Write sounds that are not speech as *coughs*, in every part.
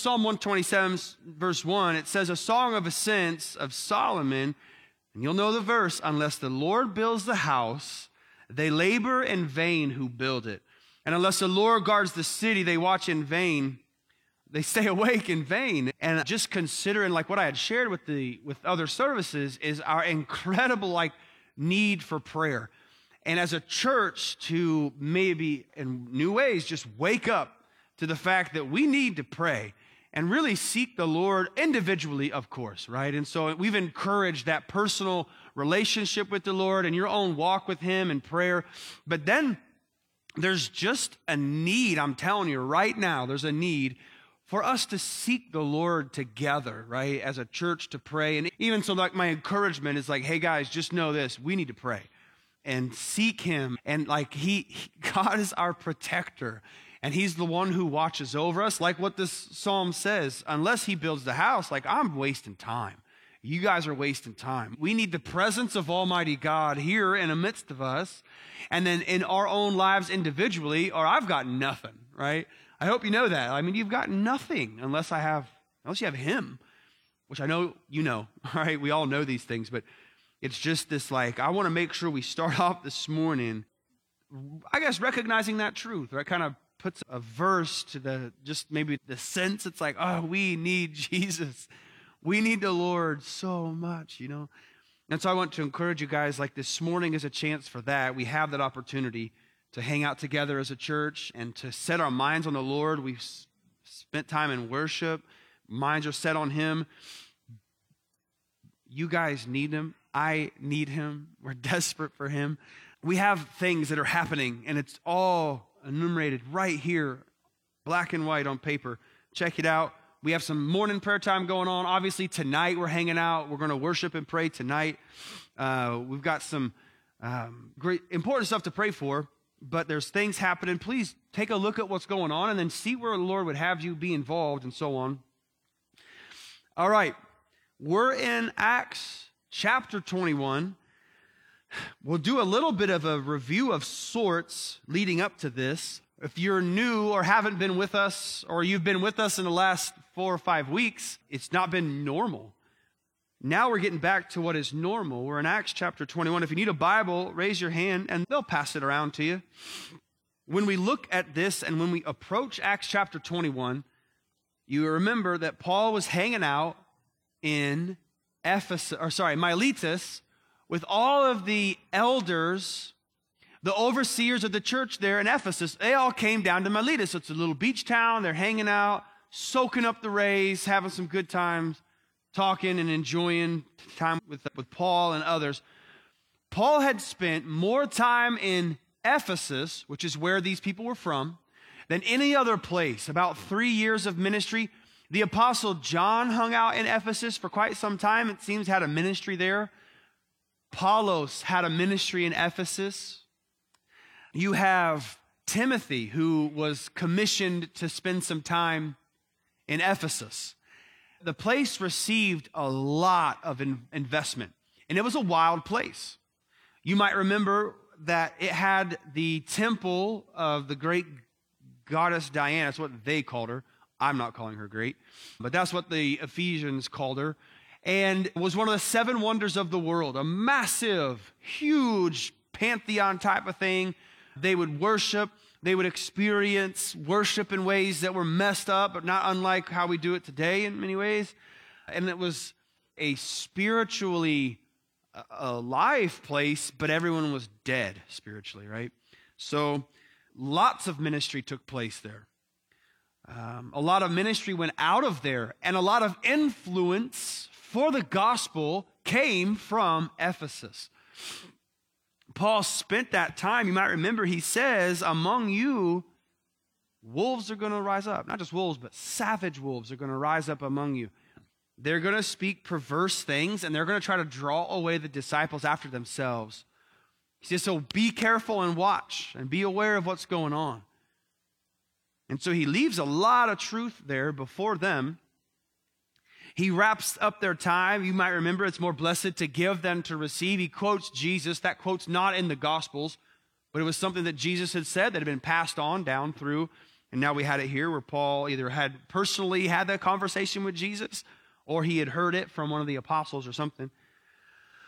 Psalm 127, verse 1, it says, A song of ascents of Solomon, and you'll know the verse, unless the Lord builds the house, they labor in vain who build it. And unless the Lord guards the city, they watch in vain. They stay *laughs* awake in vain. And just considering like what I had shared with the with other services is our incredible like need for prayer. And as a church to maybe in new ways just wake up to the fact that we need to pray and really seek the Lord individually, of course, right? And so we've encouraged that personal relationship with the Lord and your own walk with Him in prayer. But then there's just a need, I'm telling you right now, there's a need for us to seek the Lord together, right? As a church to pray. And even so, like my encouragement is like, hey guys, just know this we need to pray and seek Him. And like, he *laughs* God is our protector and he's the one who watches over us. Like what this psalm says unless he builds the house like i'm wasting time. You guys are wasting time. We need the presence of almighty god here in the midst of us and then in our own lives individually or i've got nothing right? I hope you know that. I mean you've got nothing unless i have unless you have him which i know you know all *laughs* right? We all know these things but it's just this like i want to make sure we start *laughs* off this morning i guess recognizing that truth right? Kind of puts a verse to the just maybe the sense it's like, oh, we need *laughs* Jesus. We need the Lord so much, you know? And so I want to encourage you guys, like this morning is a chance for that. We have that opportunity to hang out together as a church and to set our minds on the Lord. We've spent time in worship, minds are set on Him. You guys need Him. I need Him. We're *laughs* desperate for Him. We have things that are happening, and it's all enumerated right here, black and white on paper. Check it out. We have some morning prayer time going on. Obviously, tonight we're hanging out. We're going to worship and pray tonight. Uh, we've got some um, great, important stuff to pray for, but there's things happening. Please take a look at what's going on and then see where the Lord would have you be involved and so on. All right, we're in Acts chapter 21. We'll do a little bit of a review of sorts leading up to this. If you're new or haven't been with us, or you've been with us in the last four or five weeks, it's not been normal. Now we're getting back to what is normal. We're in Acts chapter 21. If you need a Bible, raise your hand and they'll pass it around to you. When we look at this and when we approach Acts chapter 21, you remember that Paul was hanging out in Ephesus, or sorry, Miletus, with all of the elders, the overseers of the church there in Ephesus. They all came down to Miletus. So it's a little beach town. They're hanging out, soaking up the rays, having some good times, talking and enjoying time with, with Paul and others. Paul had spent more time in Ephesus, which is where these people were from, than any other place. About three years of ministry. The apostle John hung out in Ephesus for quite some time. It seems had a ministry there. Apollos had a ministry in Ephesus. You have Timothy, who was commissioned to spend some time in Ephesus. The place received a lot of in- investment, and it was a wild place. You might remember that it had the temple of the great goddess Diana. That's what they called her. I'm not calling her great, but that's what the Ephesians called her and was one of the seven wonders of the world, a massive, huge pantheon type of thing. They would worship, they would experience worship in ways that were messed up, but not unlike how we do it today in many ways. And it was a spiritually alive place, but everyone was dead spiritually, right? So lots of ministry took place there. Um, a lot of ministry went out of there, and a lot of influence for the gospel came from Ephesus. Paul spent that time, you might remember, he says, Among you, wolves are going to rise up. Not just wolves, but savage wolves are going to rise up among you. They're going to speak perverse things and they're going to try to draw away the disciples after themselves. He says, So be careful and watch and be aware of what's going on. And so he leaves a lot of truth there before them he wraps up their time. You might remember it's more blessed to give than to receive. He quotes Jesus. That quote's not in the Gospels, but it was something that Jesus had said that had been passed on down through And now we had it here where Paul either had personally had that conversation with Jesus or he had heard it from one of the apostles or something.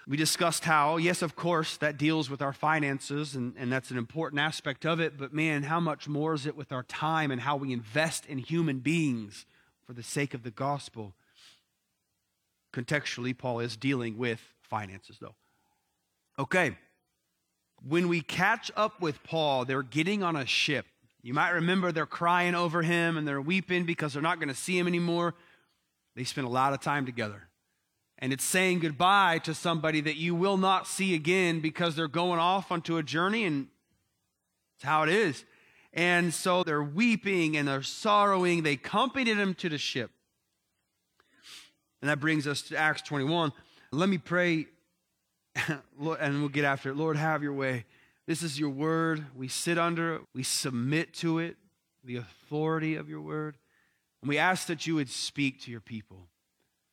We discussed how, yes, of course, that deals with our finances, and, and that's an important aspect of it, but man, how much more is it with our time and how we invest in human beings for the sake of the gospel? Contextually, Paul is dealing with finances, though. Okay, when we catch up with Paul, they're getting on a ship. You might remember they're crying over him and they're weeping because they're not going to see him anymore. They spend a lot of time together. And it's saying goodbye to somebody that you will not see again because they're going off onto a journey and it's how it is. And so they're weeping and they're sorrowing. They accompanied him to the ship. And that brings us to Acts 21. Let me pray *laughs* and we'll get after it. Lord, have your way. This is your word. We sit under it, we submit to it, the authority of your word. And we ask that you would speak to your people.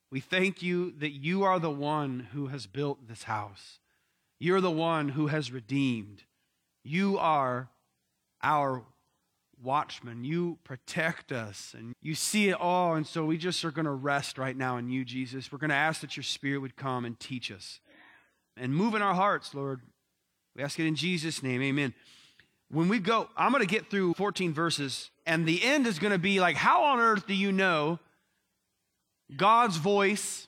We thank you that you are the one who has built this house. You're the one who has redeemed. You are our watchman. You protect us and you see it all. And so we just are going to rest right now in you, Jesus. We're going to ask that your spirit would come and teach us and move in our hearts, Lord. We ask it in Jesus' name. Amen. When we go, I'm going to get through 14 verses, and the end is going to be like, how on earth do you know God's voice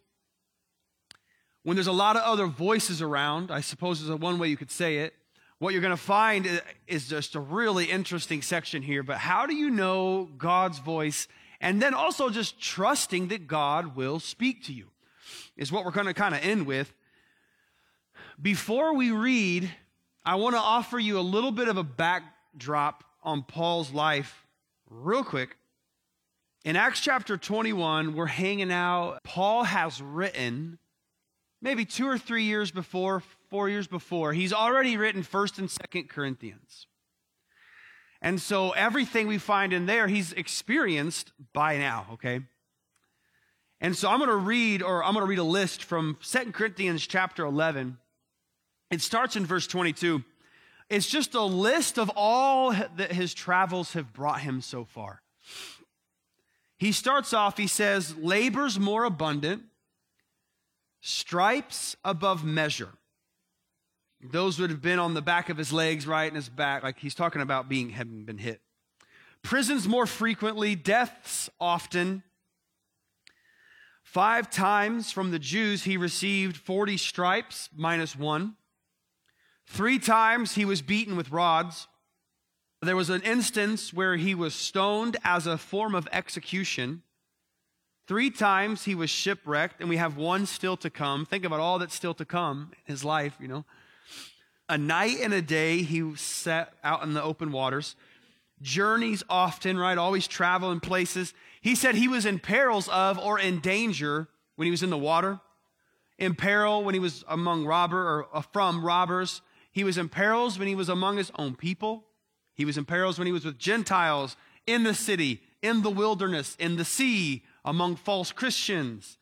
when there's a lot of other voices around? I suppose is one way you could say it. What you're going to find is just a really interesting section here, but how do you know God's voice? And then also just trusting that God will speak to you is what we're going to kind of end with. Before we read, I want to offer you a little bit of a backdrop on Paul's life, real quick. In Acts chapter 21, we're hanging out. Paul has written, maybe two or three years before, four years before, he's already written 1st and 2nd Corinthians. And so everything we find in there, he's experienced by now, okay? And so I'm going to read, or I'm going to read a list from Second Corinthians chapter 11. It starts in verse 22. It's just a list of all that his travels have brought him so far. He starts off, he says, labors more abundant, stripes above measure. Those would have been on the back of his legs, right in his back, like he's talking about being having been hit. Prisons more frequently, deaths often. Five times from the Jews he received 40 stripes minus one. Three times he was beaten with rods. There was an instance where he was stoned as a form of execution. Three times he was shipwrecked, and we have one still to come. Think about all that's still to come in his life, you know. A night and a day he set out in the open waters. Journeys often, right? Always travel in places. He said he was in perils of or in danger when he was in the water, in peril when he was among robber or uh, from robbers, he was in perils when he was among his own people. He was in perils when he was with Gentiles in the city, in the wilderness, in the sea, among false Christians.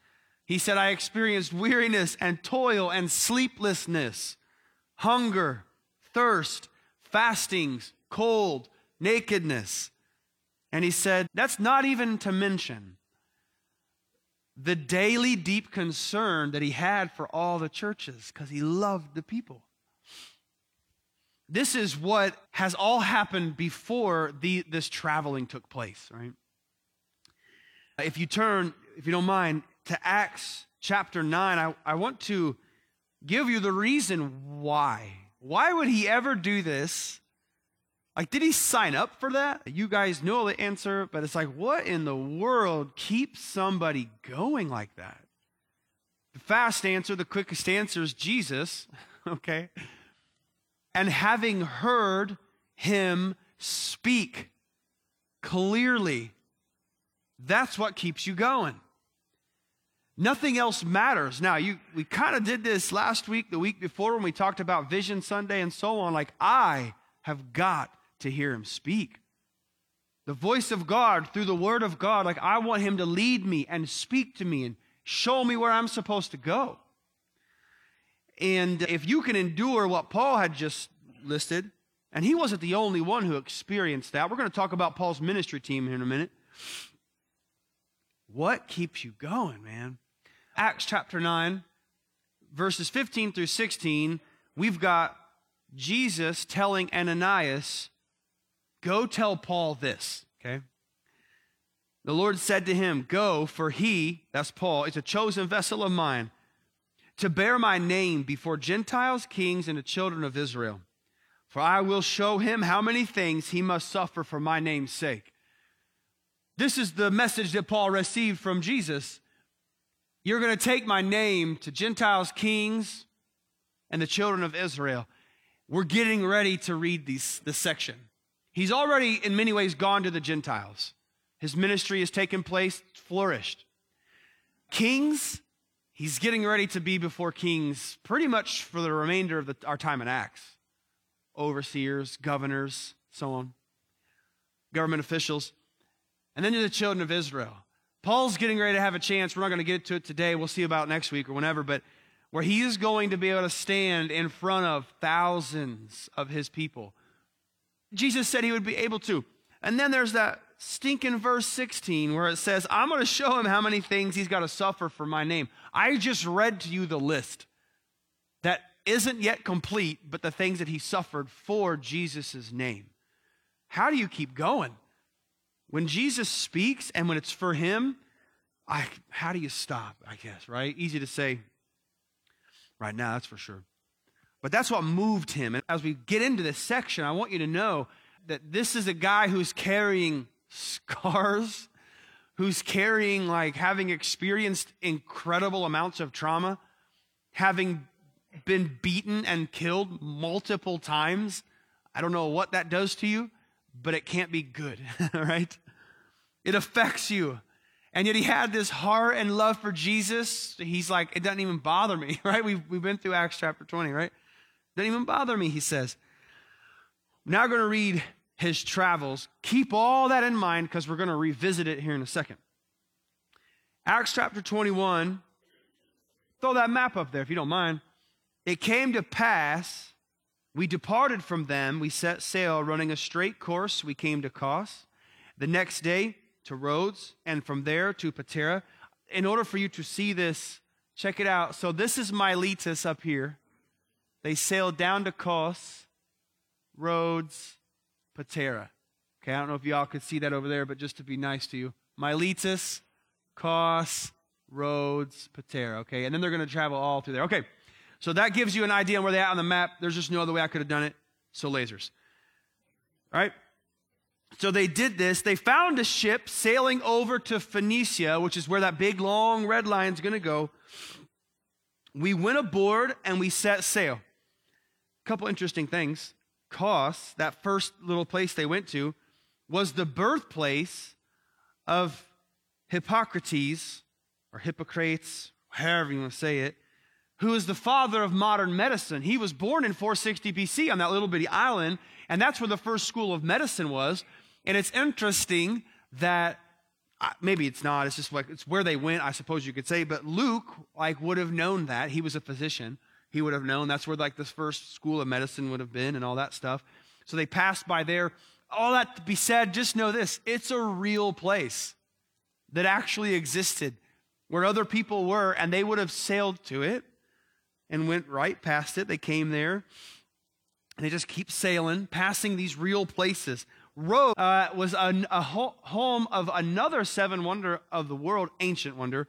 He said, I experienced weariness and toil and sleeplessness, hunger, thirst, fastings, cold, nakedness. And he said, that's not even to mention the daily deep concern that he had for all the churches because he loved the people. This is what has all happened before the, this traveling took place, right? If you turn, if you don't mind, to Acts chapter 9, I, I want to give you the reason why. Why would he ever do this? Like, did he sign up for that? You guys know the answer, but it's like, what in the world keeps somebody going like that? The fast answer, the quickest answer is Jesus, *laughs* okay? and having heard him speak clearly. That's what keeps you going. Nothing else matters. Now, you we kind of did this last week, the week before when we talked about Vision Sunday and so on. Like, I have got to hear him speak. The voice of God through the word of God, like I want him to lead me and speak to me and show me where I'm supposed to go. And if you can endure what Paul had just listed, And he wasn't the only one who experienced that. We're going to talk about Paul's ministry team here in a minute. What keeps you going, man? Acts chapter 9, verses 15 through 16, we've got Jesus telling Ananias, Go tell Paul this, okay? The Lord said to him, Go, for he, that's Paul, is a chosen vessel of mine to bear my name before Gentiles, kings, and the children of Israel. For I will show him how many things he must suffer for my name's sake. This is the message that Paul received from Jesus. You're going to take my name to Gentiles, kings, and the children of Israel. We're getting ready to read these, this section. He's already, in many ways, gone to the Gentiles. His ministry has taken place, flourished. Kings, he's getting ready to be before kings pretty much for the remainder of the, our time in Acts. Overseers, governors, so on, government officials. And then to the children of Israel. Paul's getting ready to have a chance. We're not going to get to it today. We'll see about next week or whenever, but where he is going to be able to stand in front of thousands of his people. Jesus said he would be able to. And then there's that stinking verse 16 where it says, I'm going to show him how many things he's got to suffer for my name. I just read to you the list that isn't yet complete, but the things that he suffered for Jesus' name. How do you keep going? When Jesus speaks and when it's for him, I, how do you stop? I guess, right? Easy to say right now, that's for sure. But that's what moved him. And as we get into this section, I want you to know that this is a guy who's carrying scars, who's carrying, like, having experienced incredible amounts of trauma, having been beaten and killed multiple times. I don't know what that does to you, but it can't be good, *laughs* right? It affects you. And yet he had this heart and love for Jesus. He's like, it doesn't even bother me, *laughs* right? We've, we've been through Acts chapter 20, right? Doesn't even bother me, he says. Now we're going to read his travels. Keep all that in mind because we're going to revisit it here in a second. Acts chapter 21. Throw that map up there if you don't mind. It came to pass, we departed from them. We set sail, running a straight course. We came to Kos. The next day to Rhodes, and from there to Patara. In order for you to see this, check it out. So this is Miletus up here. They sailed down to Kos, Rhodes, Patara. Okay, I don't know if y'all could see that over there, but just to be nice to you, Miletus, Kos, Rhodes, Patara. Okay, and then they're going to travel all through there. Okay, so that gives you an idea on where they're at on the map. There's just no other way I could have done it. So lasers. All right? So they did this. They found a ship sailing over to Phoenicia, which is where that big long red line is going to go. We went aboard and we set sail. A couple interesting things. Kos, that first little place they went to, was the birthplace of Hippocrates, or Hippocrates, however you want to say it, who is the father of modern medicine. He was born in 460 BC on that little bitty island, and that's where the first school of medicine was. And it's interesting that maybe it's not it's just like it's where they went i suppose you could say but luke like would have known that. He was a physician. He would have known. That's where like this first school of medicine would have been and all that stuff. So they passed by there. All that to be said just know this it's a real place that actually existed where other people were and they would have sailed to it and went right past it they came there and they just keep sailing passing these real places Rhodes uh, was a, a home of another seven wonder of the world, ancient wonder,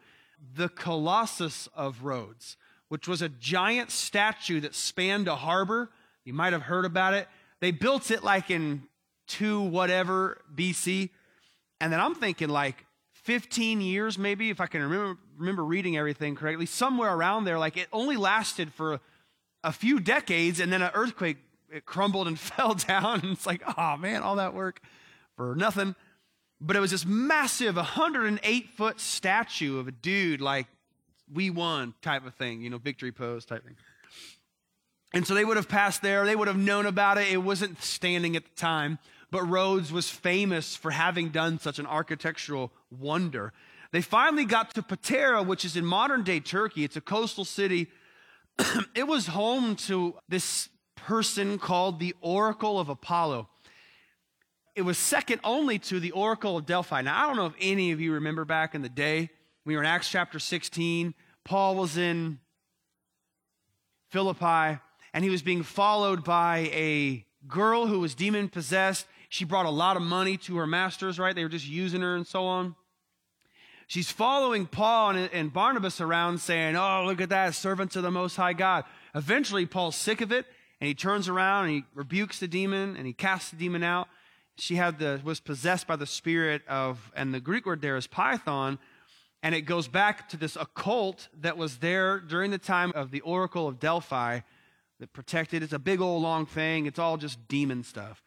the Colossus of Rhodes, which was a giant statue that spanned a harbor. You might have heard about it. They built it like in 2 whatever BC. And then I'm thinking like 15 years, maybe, if I can remember, remember reading everything correctly, somewhere around there. Like it only lasted for a few decades, and then an earthquake it crumbled and *laughs* fell down. And it's like, oh man, all that work for nothing. But it was this massive 108 foot statue of a dude, like, we won type of thing, you know, victory pose type thing. And so they would have passed there. They would have known about it. It wasn't standing at the time, but Rhodes was famous for having done such an architectural wonder. They finally got to Patara, which is in modern day Turkey. It's a coastal city. *clears throat* it was home to this person called the Oracle of Apollo. It was second only to the Oracle of Delphi. Now, I don't know if any of you remember back in the day, we were in Acts chapter 16. Paul was in Philippi, and he was being followed by a girl who was demon possessed. She brought a lot of money to her masters, right? They were just using her and so on. She's following Paul and, and Barnabas around saying, Oh, look at that, servants of the Most High God. Eventually, Paul's sick of it, and he turns around and he rebukes the demon and he casts the demon out. She had the, was possessed by the spirit of, and the Greek word there is python, and it goes back to this occult that was there during the time of the Oracle of Delphi that protected. It's a big old long thing. It's all just demon stuff.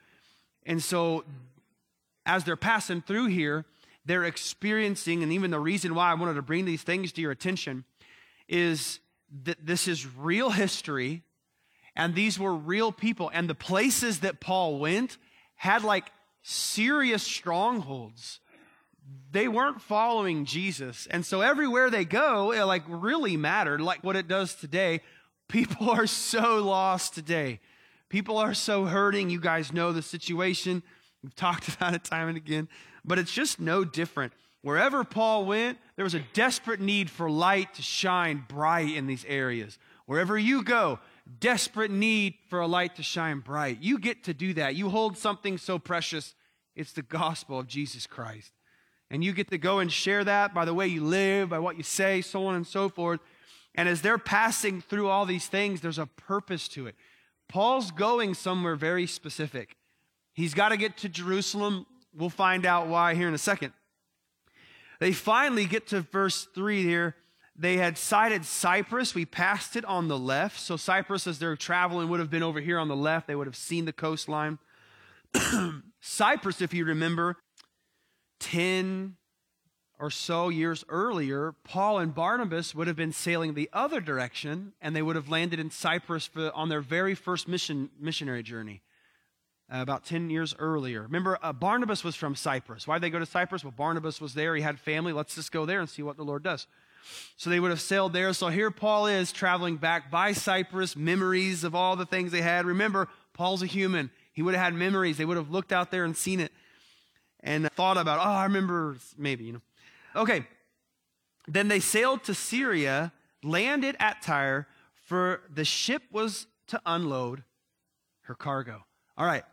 And so, as they're passing through here, they're experiencing, and even the reason why I wanted to bring these things to your attention is that this is real history, and these were real people. And the places that Paul went had like serious strongholds. They weren't following Jesus. And so everywhere they go, it like really mattered, like what it does today. People *laughs* are so lost today. People are so hurting. You guys know the situation. We've talked *laughs* about it time and again, but it's just no different. Wherever Paul went, there was a desperate need for light to shine bright in these areas. Wherever you go, desperate need for a light to shine bright. You get to do that. You hold something so precious, it's the gospel of Jesus Christ. And you get to go and share that by the way you live, by what you say, so on and so forth. And as they're passing through all these things, there's a purpose to it. Paul's going somewhere very specific. He's got to get to Jerusalem. We'll find out why here in a second. They finally get to verse 3 here. They had sighted Cyprus. We passed it on the left. So, Cyprus, as they're traveling, would have been over here on the left. They would have seen the coastline. *clears throat* Cyprus, if you remember, 10 or so years earlier, Paul and Barnabas would have been sailing the other direction, and they would have landed in Cyprus for, on their very first mission, missionary journey uh, about 10 years earlier. Remember, uh, Barnabas was from Cyprus. Why did they go to Cyprus? Well, Barnabas was there. He had family. Let's just go there and see what the Lord does. So they would have sailed there. So here Paul is traveling back by Cyprus, memories of all the things they had. Remember, Paul's a human. He would have had memories. They would have looked out there and seen it and thought about, oh, I remember, maybe, you know. Okay. Then they sailed to Syria, landed at Tyre, for the ship was to unload her cargo. All right.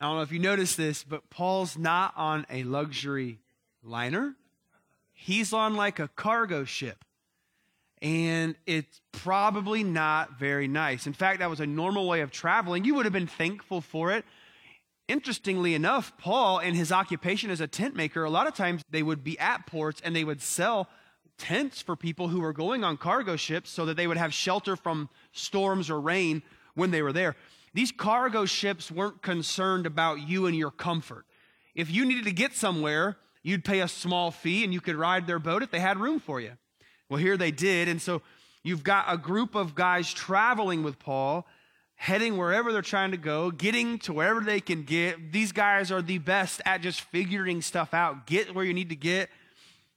I don't know if you noticed this, but Paul's not on a luxury liner. He's on like a cargo ship. And it's probably not very nice. In fact, that was a normal way of traveling. You would have been thankful for it. Interestingly enough, Paul, in his occupation as a tent maker, a lot of times they would be at ports and they would sell tents for people who were going on cargo ships so that they would have shelter from storms or rain when they were there. These cargo ships weren't concerned about you and your comfort. If you needed to get somewhere, you'd pay a small fee and you could ride their boat if they had room for you. Well, here they did. And so you've got a group of guys traveling with Paul heading wherever they're trying to go, getting to wherever they can get. These guys are the best at just figuring stuff out. Get where you need to get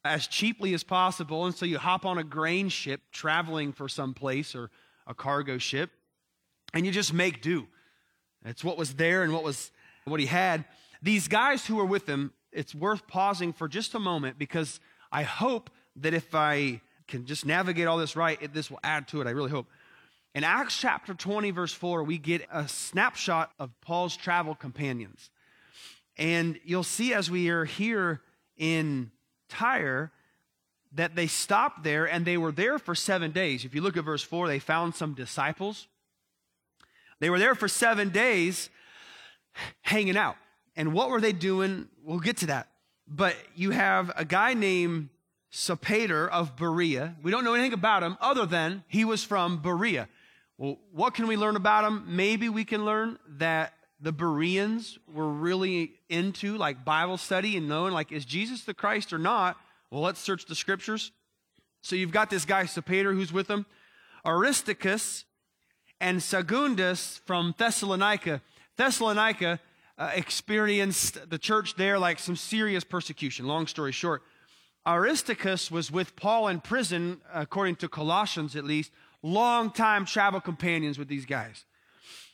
as cheaply as possible. And so you hop on a grain ship traveling for some place or a cargo ship, and you just make do. It's what was there and what was what he had. These guys who were with him, it's worth pausing for just a moment because I hope that if I can just navigate all this right, this will add to it. I really hope. In Acts chapter 20, verse 4, we get a snapshot of Paul's travel companions. And you'll see as we are here in Tyre that they stopped there and they were there for seven days. If you look at verse 4, they found some disciples. They were there for seven days hanging out. And what were they doing? We'll get to that. But you have a guy named Sopater of Berea. We don't know anything about him other than he was from Berea. Well, what can we learn about them? Maybe we can learn that the Bereans were really into like Bible study and knowing like, is Jesus the Christ or not? Well, let's search the scriptures. So you've got this guy, Sopater, who's with them. Aristarchus and Secundus from Thessalonica. Thessalonica uh, experienced the church there like some serious persecution. Long story short, Aristarchus was with Paul in prison, according to Colossians at least, long time travel companions with these guys.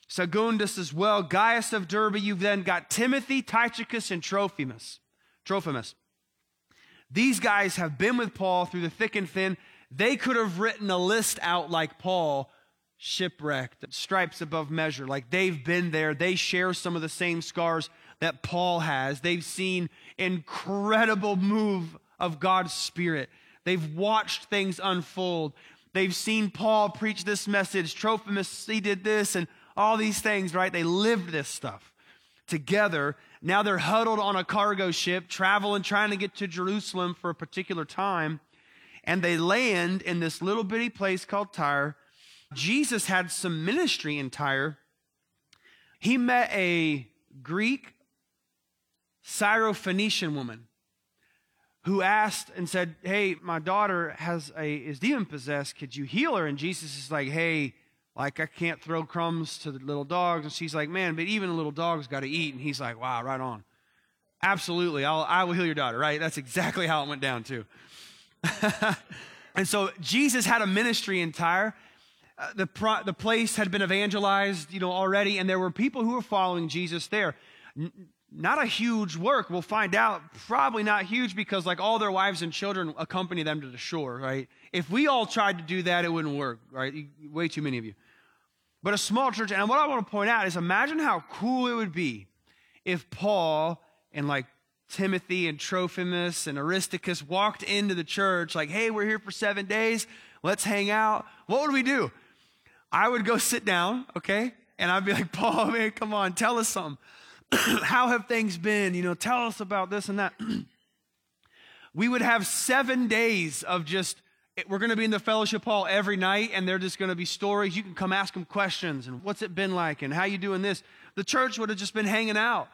Secundus as well, Gaius of Derbe. You've then got Timothy, Tychicus, and Trophimus. Trophimus. These guys have been with Paul through the thick and thin. They could have written a list out like Paul, shipwrecked, stripes above measure. Like they've been there. They share some of the same scars that Paul has. They've seen incredible move of God's Spirit. They've watched things unfold. They've seen Paul preach this message. Trophimus, he did this, and all these things, right? They lived this stuff together. Now they're huddled on a cargo ship, traveling, trying to get to Jerusalem for a particular time. And they land in this little bitty place called Tyre. Jesus had some ministry in Tyre. He met a Greek Syrophoenician woman who asked and said, Hey, my daughter has a is demon possessed. Could you heal her? And Jesus is like, Hey, like I can't throw crumbs to the little dogs. And she's like, Man, but even a little dog's got to eat. And he's like, Wow, right on. Absolutely. I'll I will heal your daughter, right? That's exactly how it went down too. *laughs* and so Jesus had a ministry in Tyre. Uh, the, pro- the place had been evangelized, you know, already, and there were people who were following Jesus there. Not a huge work. We'll find out. Probably not huge because, like, all their wives and children accompany them to the shore, right? If we all tried to do that, it wouldn't work, right? Way too many of you. But a small church, and what I want to point out is imagine how cool it would be if Paul and like Timothy and Trophimus and Aristarchus walked into the church, like, hey, we're here for seven days, let's hang out. What would we do? I would go sit down, okay? And I'd be like, Paul, *laughs* man, come on, tell us something. *coughs* How have things been? You know, tell us about this and that. *clears throat* we would have seven days of just, eh, we're going to be in the fellowship hall every night and they're just going to be stories. You can come ask them questions and what's it been like and how you doing this. The church would have just been hanging out,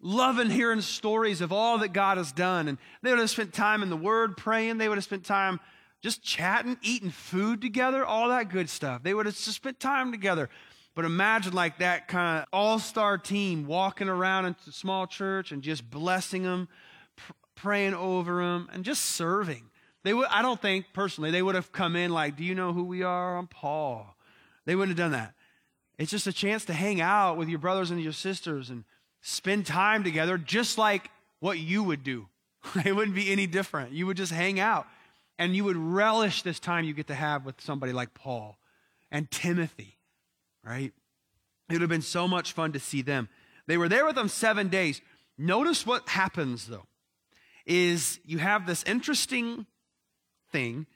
loving hearing stories of all that God has done. And they would have spent time in the Word praying. They would have spent time just chatting, eating food together, all that good stuff. They would have just spent time together. But imagine like that kind of all star team walking around into small church and just blessing them, pr- praying over them, and just serving. They would, I don't think personally they would have come in like, Do you know who we are? I'm Paul. They wouldn't have done that. It's just a chance to hang out with your brothers and your sisters and spend time together, just like what you would do. *laughs* it wouldn't be any different. You would just hang out and you would relish this time you get to have with somebody like Paul and Timothy right? It would have been so much fun to see them. They were there with them seven days. Notice what happens, though, is you have this interesting thing.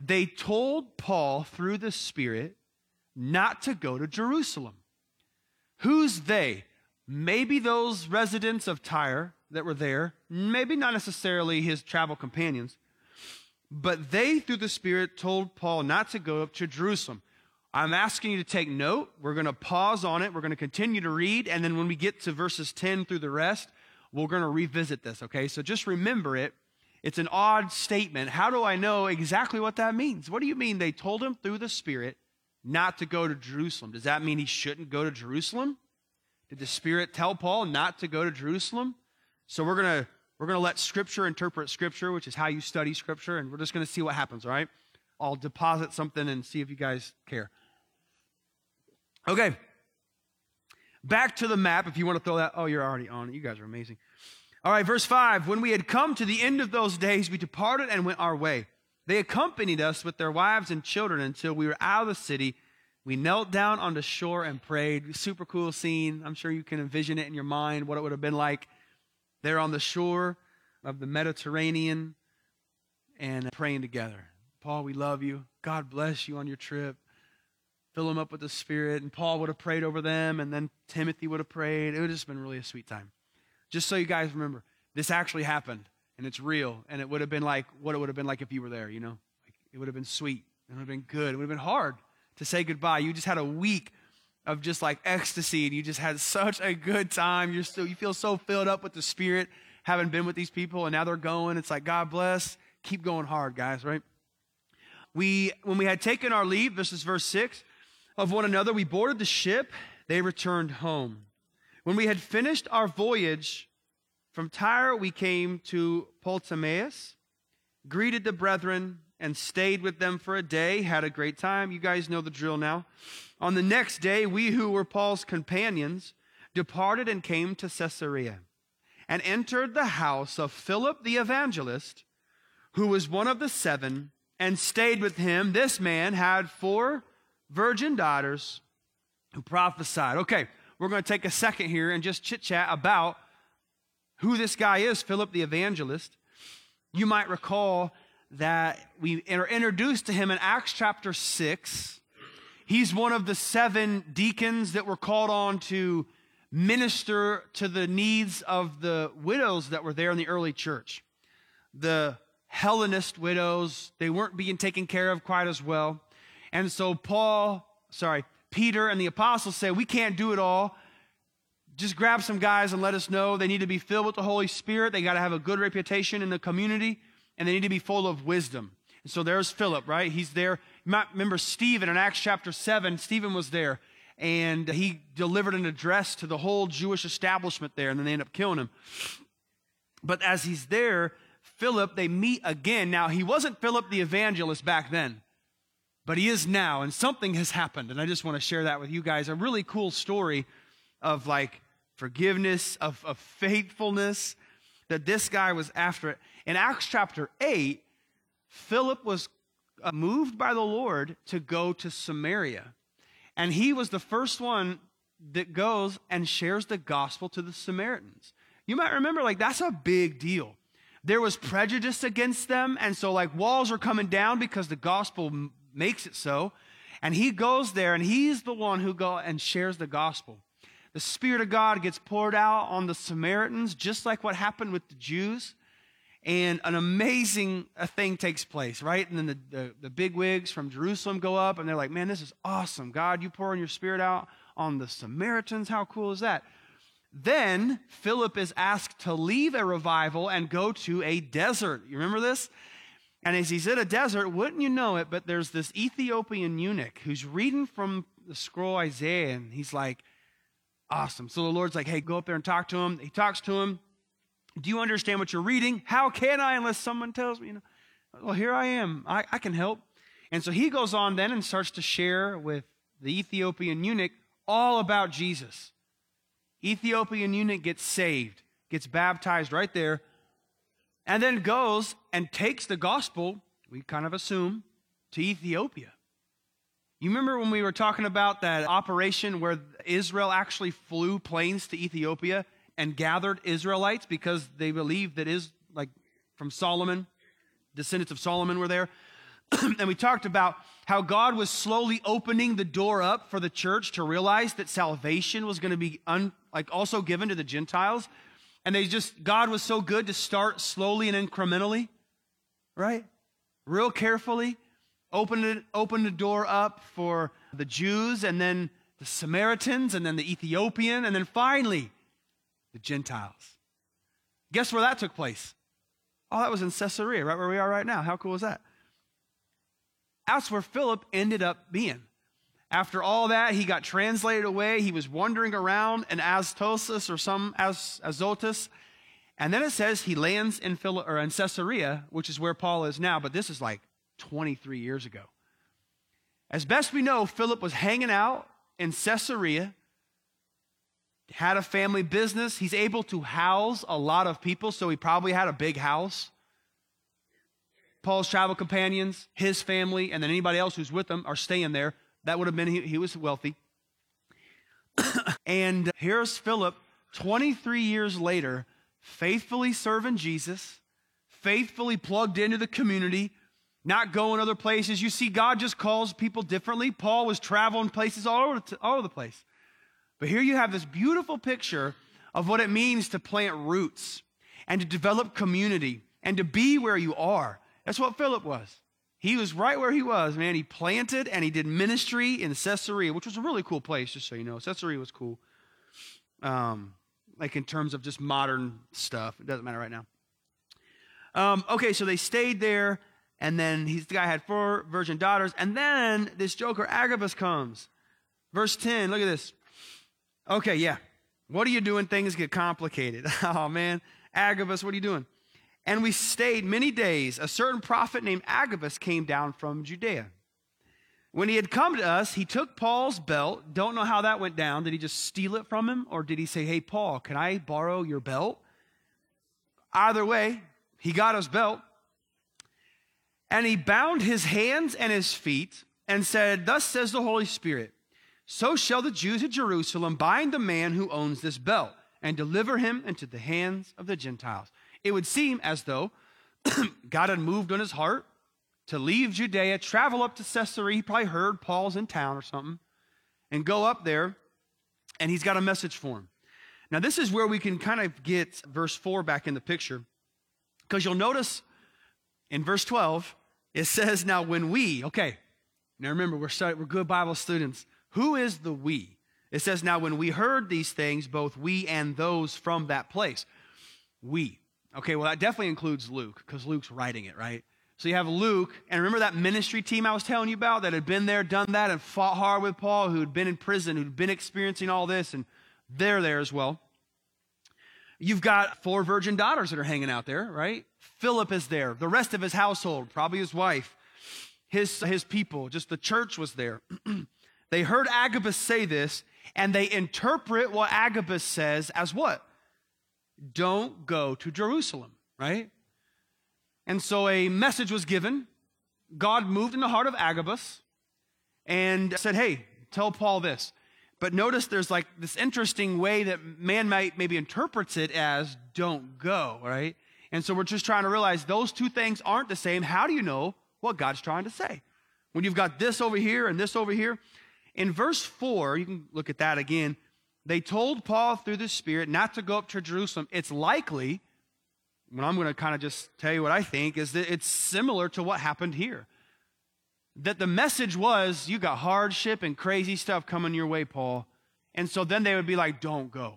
They told Paul through the Spirit not to go to Jerusalem. Who's they? Maybe those residents of Tyre that were there, maybe not necessarily his travel companions, but they, through the Spirit, told Paul not to go up to Jerusalem. I'm asking you to take note. We're going to pause on it. We're going to continue to read. And then when we get to verses 10 through the rest, we're going to revisit this, okay? So just remember it. It's an odd statement. How do I know exactly what that means? What do you mean they told him through the Spirit not to go to Jerusalem? Does that mean he shouldn't go to Jerusalem? Did the Spirit tell Paul not to go to Jerusalem? So we're going to we're going to let Scripture interpret Scripture, which is how you study Scripture, and we're just going to see what happens, all right? I'll deposit something and see if you guys care. Okay. Back to the map, if you want to throw that. Oh, you're already on it. You guys are amazing. All right, verse 5. When we had come to the end of those days, we departed and went our way. They accompanied us with their wives and children until we were out of the city. We knelt down on the shore and prayed. Super cool scene. I'm sure you can envision it in your mind what it would have been like there on the shore of the Mediterranean and praying together. Paul, we love you. God bless you on your trip fill them up with the Spirit. And Paul would have prayed over them, and then Timothy would have prayed. It would have just been really a sweet time. Just so you guys remember, this actually happened, and it's real. And it would have been like what it would have been like if you were there, you know? Like, it would have been sweet. It would have been good. It would have been hard to say goodbye. You just had a week of just like ecstasy, and you just had such a good time. You're still, you feel so filled up with the Spirit, having been with these people, and now they're going. It's like, God bless. Keep going hard, guys, right? We, when we had taken our leave, this is verse 6, of one another, we boarded the ship. They returned home. When we had finished our voyage from Tyre, we came to Ptolemais. greeted the brethren, and stayed with them for a day, had a great time. You guys know the drill now. On the next day, we who were Paul's companions departed and came to Caesarea and entered the house of Philip the evangelist, who was one of the seven, and stayed with him. This man had four virgin daughters who prophesied. Okay, we're going to take a second here and just chit chat about who this guy is, Philip the evangelist. You might recall that we are introduced to him in Acts chapter 6. He's one of the seven deacons that were called on to minister to the needs of the widows that were there in the early church. The Hellenist widows, they weren't being taken care of quite as well. And so Paul, sorry, Peter and the apostles say, We can't do it all. Just grab some guys and let us know. They need to be filled with the Holy Spirit. They got to have a good reputation in the community, and they need to be full of wisdom. And so there's Philip, right? He's there. You might remember Stephen in Acts chapter 7. Stephen was there, and he delivered an address to the whole Jewish establishment there, and then they end up killing him. But as he's there, Philip, they meet again. Now, he wasn't Philip the evangelist back then but he is now, and something has happened. And I just want to share that with you guys. A really cool story of like forgiveness, of, of faithfulness that this guy was after it. In Acts chapter 8, Philip was uh, moved by the Lord to go to Samaria. And he was the first one that goes and shares the gospel to the Samaritans. You might remember, like, that's a big deal. There was prejudice against them, and so, like, walls are coming down because the gospel makes it so. And he goes there and he's the one who go and shares the gospel. The Spirit of God gets poured out on the Samaritans, just like what happened with the Jews. And an amazing uh, thing takes place, right? And then the, the, the big wigs from Jerusalem go up and they're like, man, this is awesome. God, you pouring your Spirit out on the Samaritans. How cool is that? Then Philip is asked to leave a revival and go to a desert. You remember this? And as he's in a desert, wouldn't you know it, but there's this Ethiopian eunuch who's reading from the scroll Isaiah, and he's like, awesome. So the Lord's like, hey, go up there and talk to him. He talks to him. Do you understand what you're reading? How can I unless someone tells me? You know, well, here I am. I, I can help. And so he goes on then and starts to share with the Ethiopian eunuch all about Jesus. Ethiopian eunuch gets saved, gets baptized right there, and then goes and takes the gospel, we kind of assume, to Ethiopia. You remember when we were talking about that operation where Israel actually flew planes to Ethiopia and gathered Israelites because they believed that is like from Solomon, descendants of Solomon were there. *clears throat* and we talked about how God was slowly opening the door up for the church to realize that salvation was going to be un, like also given to the Gentiles and they just, God was so good to start slowly and incrementally, right? Real carefully, open, it, open the door up for the Jews and then the Samaritans and then the Ethiopian and then finally the Gentiles. Guess where that took place? Oh, that was in Caesarea, right where we are right now. How cool is that? That's where Philip ended up being. After all that, he got translated away. He was wandering around in Azotus or some As- Azotus. And then it says he lands in, Phil- or in Caesarea, which is where Paul is now, but this is like 23 years ago. As best we know, Philip was hanging out in Caesarea, had a family business. He's able to house a lot of people, so he probably had a big house. Paul's travel companions, his family, and then anybody else who's with him are staying there. That would have been he, he was wealthy. *coughs* and here's Philip, 23 years later, faithfully serving Jesus, faithfully plugged into the community, not going other places. You see, God just calls people differently. Paul was traveling places all over, all over the place. But here you have this beautiful picture of what it means to plant roots and to develop community and to be where you are. That's what Philip was. He was right where he was, man. He planted and he did ministry in Caesarea, which was a really cool place, just so you know. Caesarea was cool. Um, like in terms of just modern stuff. It doesn't matter right now. Um, okay, so they stayed there, and then he's, the guy had four virgin daughters, and then this joker Agabus comes. Verse 10, look at this. Okay, yeah. What are you doing? Things get complicated. *laughs* oh, man. Agabus, what are you doing? And we stayed many days. A certain prophet named Agabus came down from Judea. When he had come to us, he took Paul's belt. Don't know how that went down. Did he just steal it from him? Or did he say, Hey, Paul, can I borrow your belt? Either way, he got his belt. And he bound his hands and his feet and said, Thus says the Holy Spirit, so shall the Jews at Jerusalem bind the man who owns this belt and deliver him into the hands of the Gentiles. It would seem as though *clears throat* God had moved on his heart to leave Judea, travel up to Caesarea. He probably heard Paul's in town or something, and go up there, and he's got a message for him. Now, this is where we can kind of get verse 4 back in the picture, because you'll notice in verse 12, it says, Now when we, okay, now remember, we're, we're good Bible students. Who is the we? It says, Now when we heard these things, both we and those from that place. We. Okay, well, that definitely includes Luke, because Luke's writing it, right? So you have Luke, and remember that ministry team I was telling you about that had been there, done that, and fought hard with Paul, who'd been in prison, who'd been experiencing all this, and they're there as well. You've got four virgin daughters that are hanging out there, right? Philip is there. The rest of his household, probably his wife, his, his people, just the church was there. *clears throat* they heard Agabus say this, and they interpret what Agabus says as what? Don't go to Jerusalem, right? And so a message was given. God moved in the heart of Agabus and said, Hey, tell Paul this. But notice there's like this interesting way that man might maybe interprets it as don't go, right? And so we're just trying to realize those two things aren't the same. How do you know what God's trying to say? When you've got this over here and this over here. In verse 4, you can look at that again. They told Paul through the Spirit not to go up to Jerusalem. It's likely what I'm going to kind of just tell you what I think is that it's similar to what happened here. That the message was, you got hardship and crazy stuff coming your way, Paul. And so then they would be like, don't go.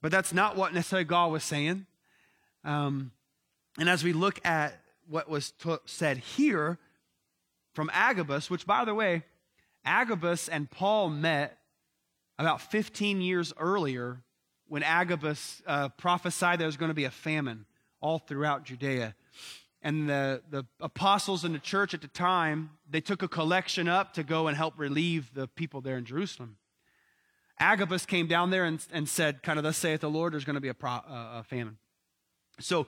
But that's not what necessarily God was saying. Um, and as we look at what was t- said here from Agabus, which by the way, Agabus and Paul met about 15 years earlier when Agabus uh, prophesied there was going to be a famine all throughout Judea. And the, the apostles in the church at the time, they took a collection up to go and help relieve the people there in Jerusalem. Agabus came down there and, and said, kind of, thus saith the Lord, there's going to be a, pro, uh, a famine. So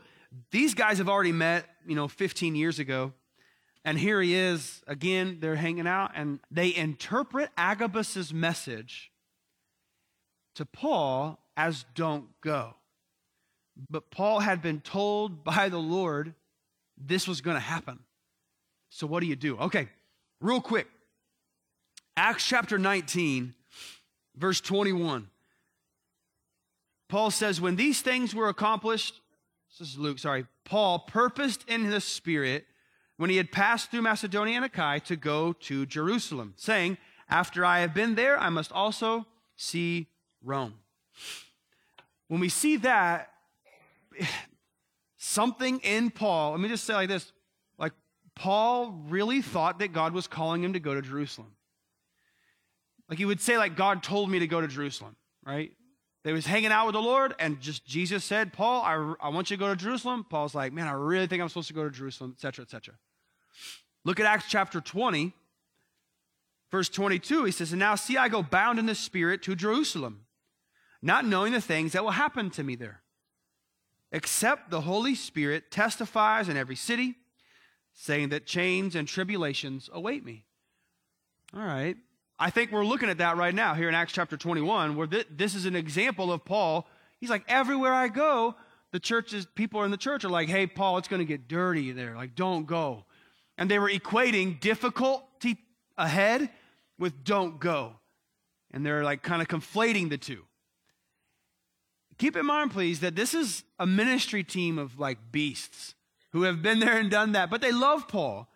these guys have already met, you know, 15 years ago. And here he is again, they're hanging out, and they interpret Agabus's message to Paul as don't go. But Paul had been told by the Lord this was going to happen. So what do you do? Okay, real quick. Acts chapter 19, verse 21. Paul says, When these things were accomplished, this is Luke, sorry, Paul purposed in the Spirit when he had passed through Macedonia and Achaia to go to Jerusalem, saying, After I have been there, I must also see Rome. When we see that, *sighs* something in Paul, let me just say like this like, Paul really thought that God was calling him to go to Jerusalem. Like, he would say, like, God told me to go to Jerusalem, right? They was hanging out with the Lord, and just Jesus said, Paul, I, I want you to go to Jerusalem. Paul's like, man, I really think I'm supposed to go to Jerusalem, etc., etc. Look at Acts chapter 20, verse 22. He says, And now see, I go bound in the Spirit to Jerusalem not knowing the things that will happen to me there. Except the Holy Spirit testifies in every city, saying that chains and tribulations await me. All right. I think we're looking at that right now here in Acts chapter 21, where this is an example of Paul. He's like, everywhere I go, the churches, people in the church are like, hey, Paul, it's going to get dirty there. Like, don't go. And they were equating difficulty ahead with don't go. And they're like kind of conflating the two keep in mind, please, that this is a ministry team of like beasts who have been there and done that, but they love Paul.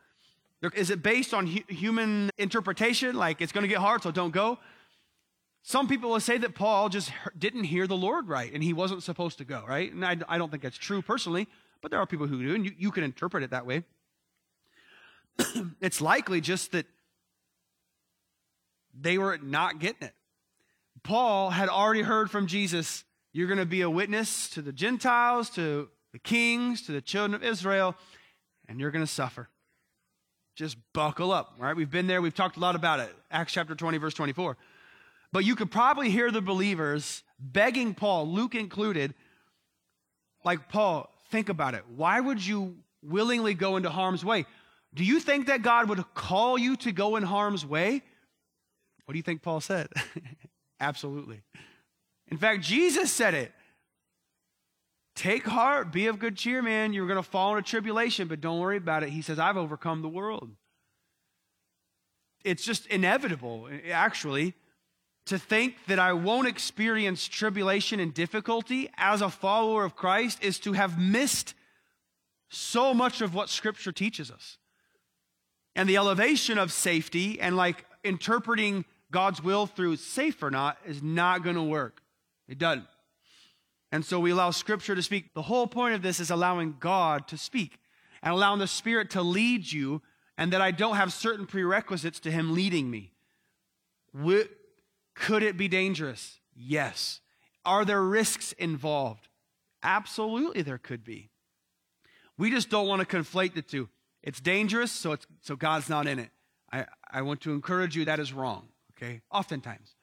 Is it based on hu- human interpretation? Like it's going to get hard, so don't go? Some people will say that Paul just didn't hear the Lord right and he wasn't supposed to go, right? And I, I don't think that's true personally, but there are people who do, and you, you can interpret it that way. *clears throat* it's likely just that they were not getting it. Paul had already heard from Jesus you're going to be a witness to the Gentiles, to the kings, to the children of Israel, and you're going to suffer. Just buckle up, right? We've been there, we've talked a lot about it. Acts chapter 20, verse 24. But you could probably hear the believers begging Paul, Luke included, like, Paul, think about it. Why would you willingly go into harm's way? Do you think that God would call you to go in harm's way? What do you think Paul said? *laughs* Absolutely. In fact, Jesus said it. Take heart, be of good cheer, man. You're going to fall into tribulation, but don't worry about it. He says, I've overcome the world. It's just inevitable, actually, to think that I won't experience tribulation and difficulty as a follower of Christ is to have missed so much of what Scripture teaches us. And the elevation of safety and like interpreting God's will through safe or not is not going to work. It doesn't. And so we allow Scripture to speak. The whole point of this is allowing God to speak and allowing the Spirit to lead you, and that I don't have certain prerequisites to Him leading me. Could it be dangerous? Yes. Are there risks involved? Absolutely, there could be. We just don't want to conflate the two. It's dangerous, so, it's, so God's not in it. I, I want to encourage you that is wrong, okay? Oftentimes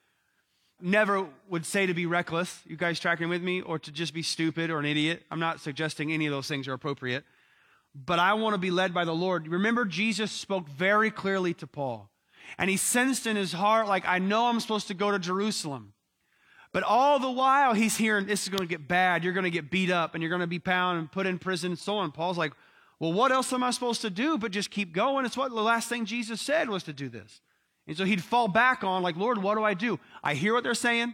never would say to be reckless, you guys tracking with me, or to just be stupid or an idiot. I'm not suggesting any of those things are appropriate. But I want to be led by the Lord. Remember, Jesus spoke very clearly to Paul. And he sensed in his heart, like, I know I'm supposed to go to Jerusalem. But all the while, he's hearing this is going to get bad. You're going to get beat up and you're going to be bound and put in prison and so on. Paul's like, well, what else am I supposed to do but just keep going? It's what the last thing Jesus said was to do this. And so he'd fall back on, like, Lord, what do I do? I hear what they're saying.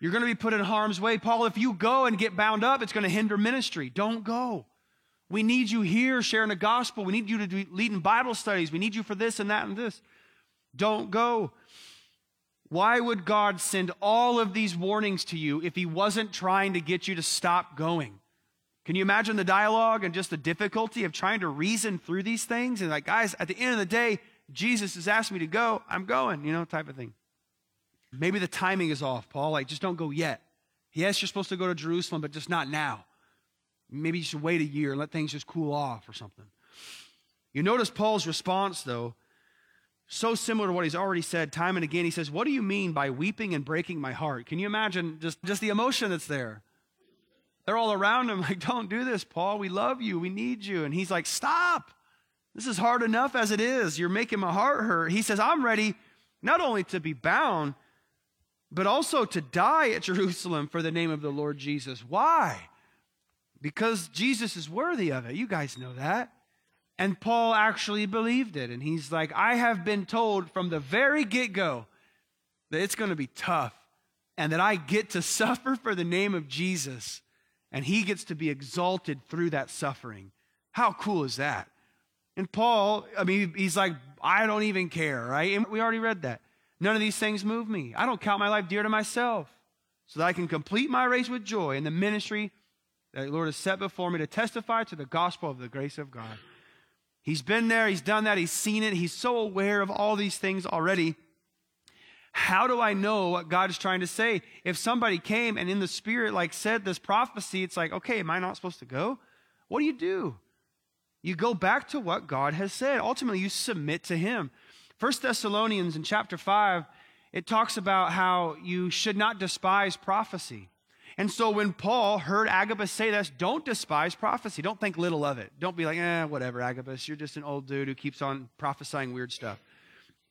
You're going to be put in harm's way. Paul, if you go and get bound up, it's going to hinder ministry. Don't go. We need you here sharing the gospel. We need you to be leading Bible studies. We need you for this and that and this. Don't go. Why would God send all of these warnings to you if he wasn't trying to get you to stop going? Can you imagine the dialogue and just the difficulty of trying to reason through these things? And like, guys, at the end of the day, Jesus has asked me to go, I'm going, you know, type of thing. Maybe the timing is off, Paul. Like, just don't go yet. Yes, you're supposed to go to Jerusalem, but just not now. Maybe you should wait a year and let things just cool off or something. You notice Paul's response, though, so similar to what he's already said time and again. He says, What do you mean by weeping and breaking my heart? Can you imagine just, just the emotion that's there? They're all around him, *laughs* like, Don't do this, Paul. We love you. We need you. And he's like, Stop. This is hard enough as it is. You're making my heart hurt. He says, I'm ready not only to be bound, but also to die at Jerusalem for the name of the Lord Jesus. Why? Because Jesus is worthy of it. You guys know that. And Paul actually believed it. And he's like, I have been told from the very get go that it's going to be tough and that I get to *laughs* suffer for the name of Jesus. And he gets to be exalted through that suffering. How cool is that? And Paul, I mean, he's like, I don't even care, right? And we already read that. None of these things move me. I don't count my life dear to myself so that I can complete my race with joy in the ministry that the Lord has set before me to testify to the gospel of the grace of God. He's been there, he's done that, he's seen it, he's so aware of all these things already. How do I know what God is trying to say? If somebody came and in the spirit, like said this prophecy, it's like, okay, am I not supposed to go? What do you do? You go back to what God has said. Ultimately, you submit to Him. First Thessalonians in chapter 5, it talks about how you should not despise prophecy. And so when Paul heard Agabus say this, don't despise prophecy. Don't think little of it. Don't be like, eh, whatever, Agabus. You're just an old dude who keeps on prophesying weird stuff.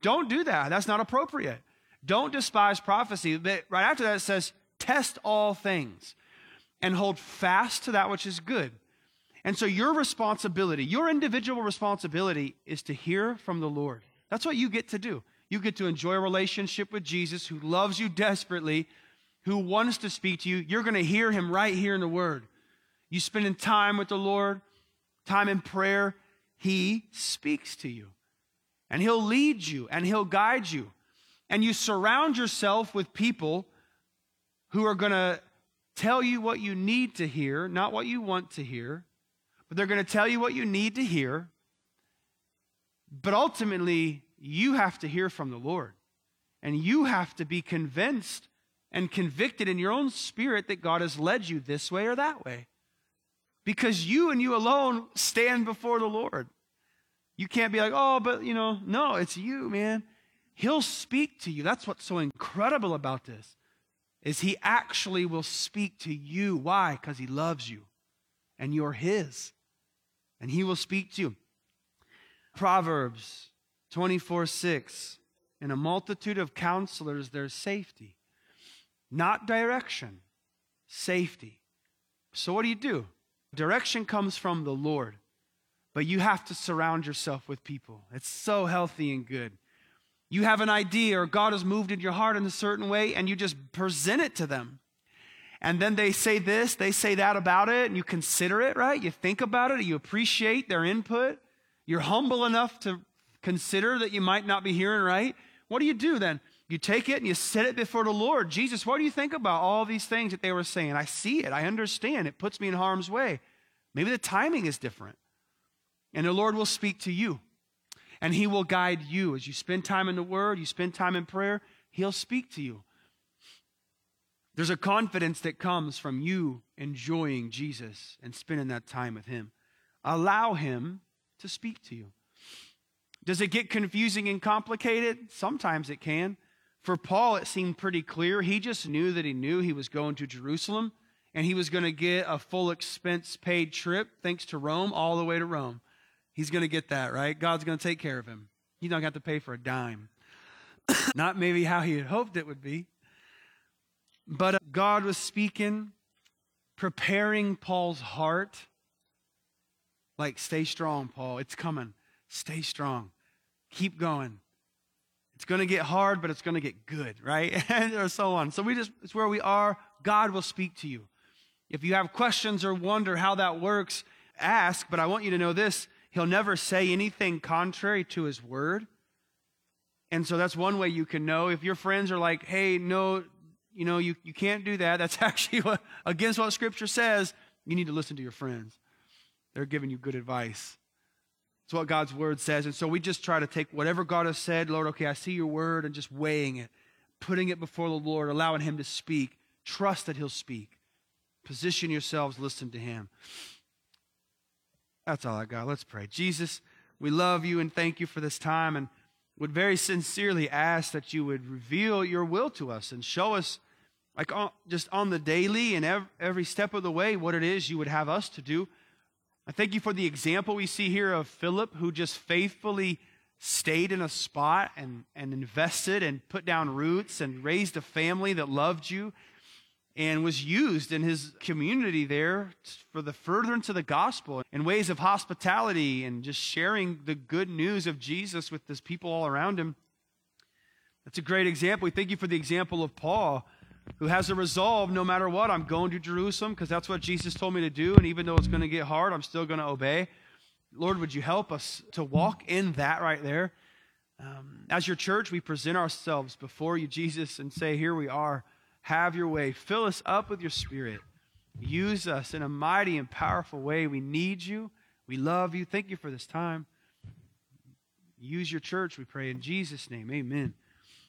Don't do that. That's not appropriate. Don't despise prophecy. But right after that, it says, test all things and hold fast to that which is good. And so your responsibility, your individual responsibility is to hear from the Lord. That's what you get to do. You get to enjoy a relationship with Jesus who loves you desperately, who wants to speak to you. You're going to hear him right here in the word. You spending time with the Lord, time in prayer, he speaks to you. And he'll lead you and he'll guide you. And you surround yourself with people who are going to tell you what you need to hear, not what you want to hear but they're going to tell you what you need to hear. But ultimately, you have to hear from the Lord. And you have to be convinced and convicted in your own spirit that God has led you this way or that way. because you and you alone stand before the Lord. You can't be like, oh, but you know, no, it's you, man. He'll speak to you. That's what's so incredible about this. Is he actually will speak to you. Why? Because he loves you and you're his. And he will speak to you. Proverbs 24 6. In a multitude of counselors, there's safety, not direction, safety. So, what do you do? Direction comes from the Lord, but you have to surround yourself with people. It's so healthy and good. You have an idea, or God has moved in your heart in a certain way, and you just present it to them. And then they say this, they say that about it, and you consider it, right? You think about it, you appreciate their input. You're humble enough to consider that you might not be hearing right. What do you do then? You take it and you set it before the Lord. Jesus, what do you think about all these things that they were saying? I see it. I understand. It puts me in harm's way. Maybe the timing is different. And the Lord will speak to you. And He will guide you. As you spend time in the Word, you spend time in prayer, He'll speak to you. There's a confidence that comes from you enjoying Jesus and spending that time with Him. Allow Him to speak to you. Does it get confusing and complicated? Sometimes it can. For Paul, it seemed pretty clear. He just knew that he knew he was going to Jerusalem and he was going to get a full expense paid trip, thanks to Rome, all the way to Rome. He's going to get that, right? God's going to take care of him. He's not going to have to pay for a dime. *coughs* not maybe how he had hoped it would be. But uh, God was speaking, preparing Paul's heart. Like, stay strong, Paul. It's coming. Stay strong. Keep going. It's going to get hard, but it's going to get good, right? and *laughs* or so on. So we just, it's where we are. God will speak to you. If you have questions or wonder how that works, ask. But I want you to know this He'll never say anything contrary to His word. And so that's one way you can know. If your friends are like, hey, no, you know, you, you can't do that, *laughs* that's actually what, against what Scripture says, you need to listen to your friends. They're giving you good advice. It's what God's word says. And so we just try to take whatever God has said, Lord, okay, I see your word, and just weighing it, putting it before the Lord, allowing Him to speak. Trust that He'll speak. Position yourselves, listen to Him. That's all I got. Let's pray. Jesus, we love you and thank you for this time and would very sincerely ask that you would reveal your will to us and show us, like on, just on the daily and every step of the way, what it is you would have us to do. I thank you for the example we see here of Philip, who just faithfully stayed in a spot and, and invested and put down roots and raised a family that loved you and was used in his community there for the furtherance of the gospel in ways of hospitality and just sharing the good news of Jesus with his people all around him. That's a great example. We thank you for the example of Paul who has a resolve no matter what. I'm going to Jerusalem because that's what Jesus told me to do. And even though it's going to get hard, I'm still going to obey. Lord, would you help us to walk in that right there? Um, as your church, we present ourselves before you, Jesus, and say, Here we are. Have your way. Fill us up with your spirit. Use us in a mighty and powerful way. We need you. We love you. Thank you for this time. Use your church, we pray in Jesus' name. Amen.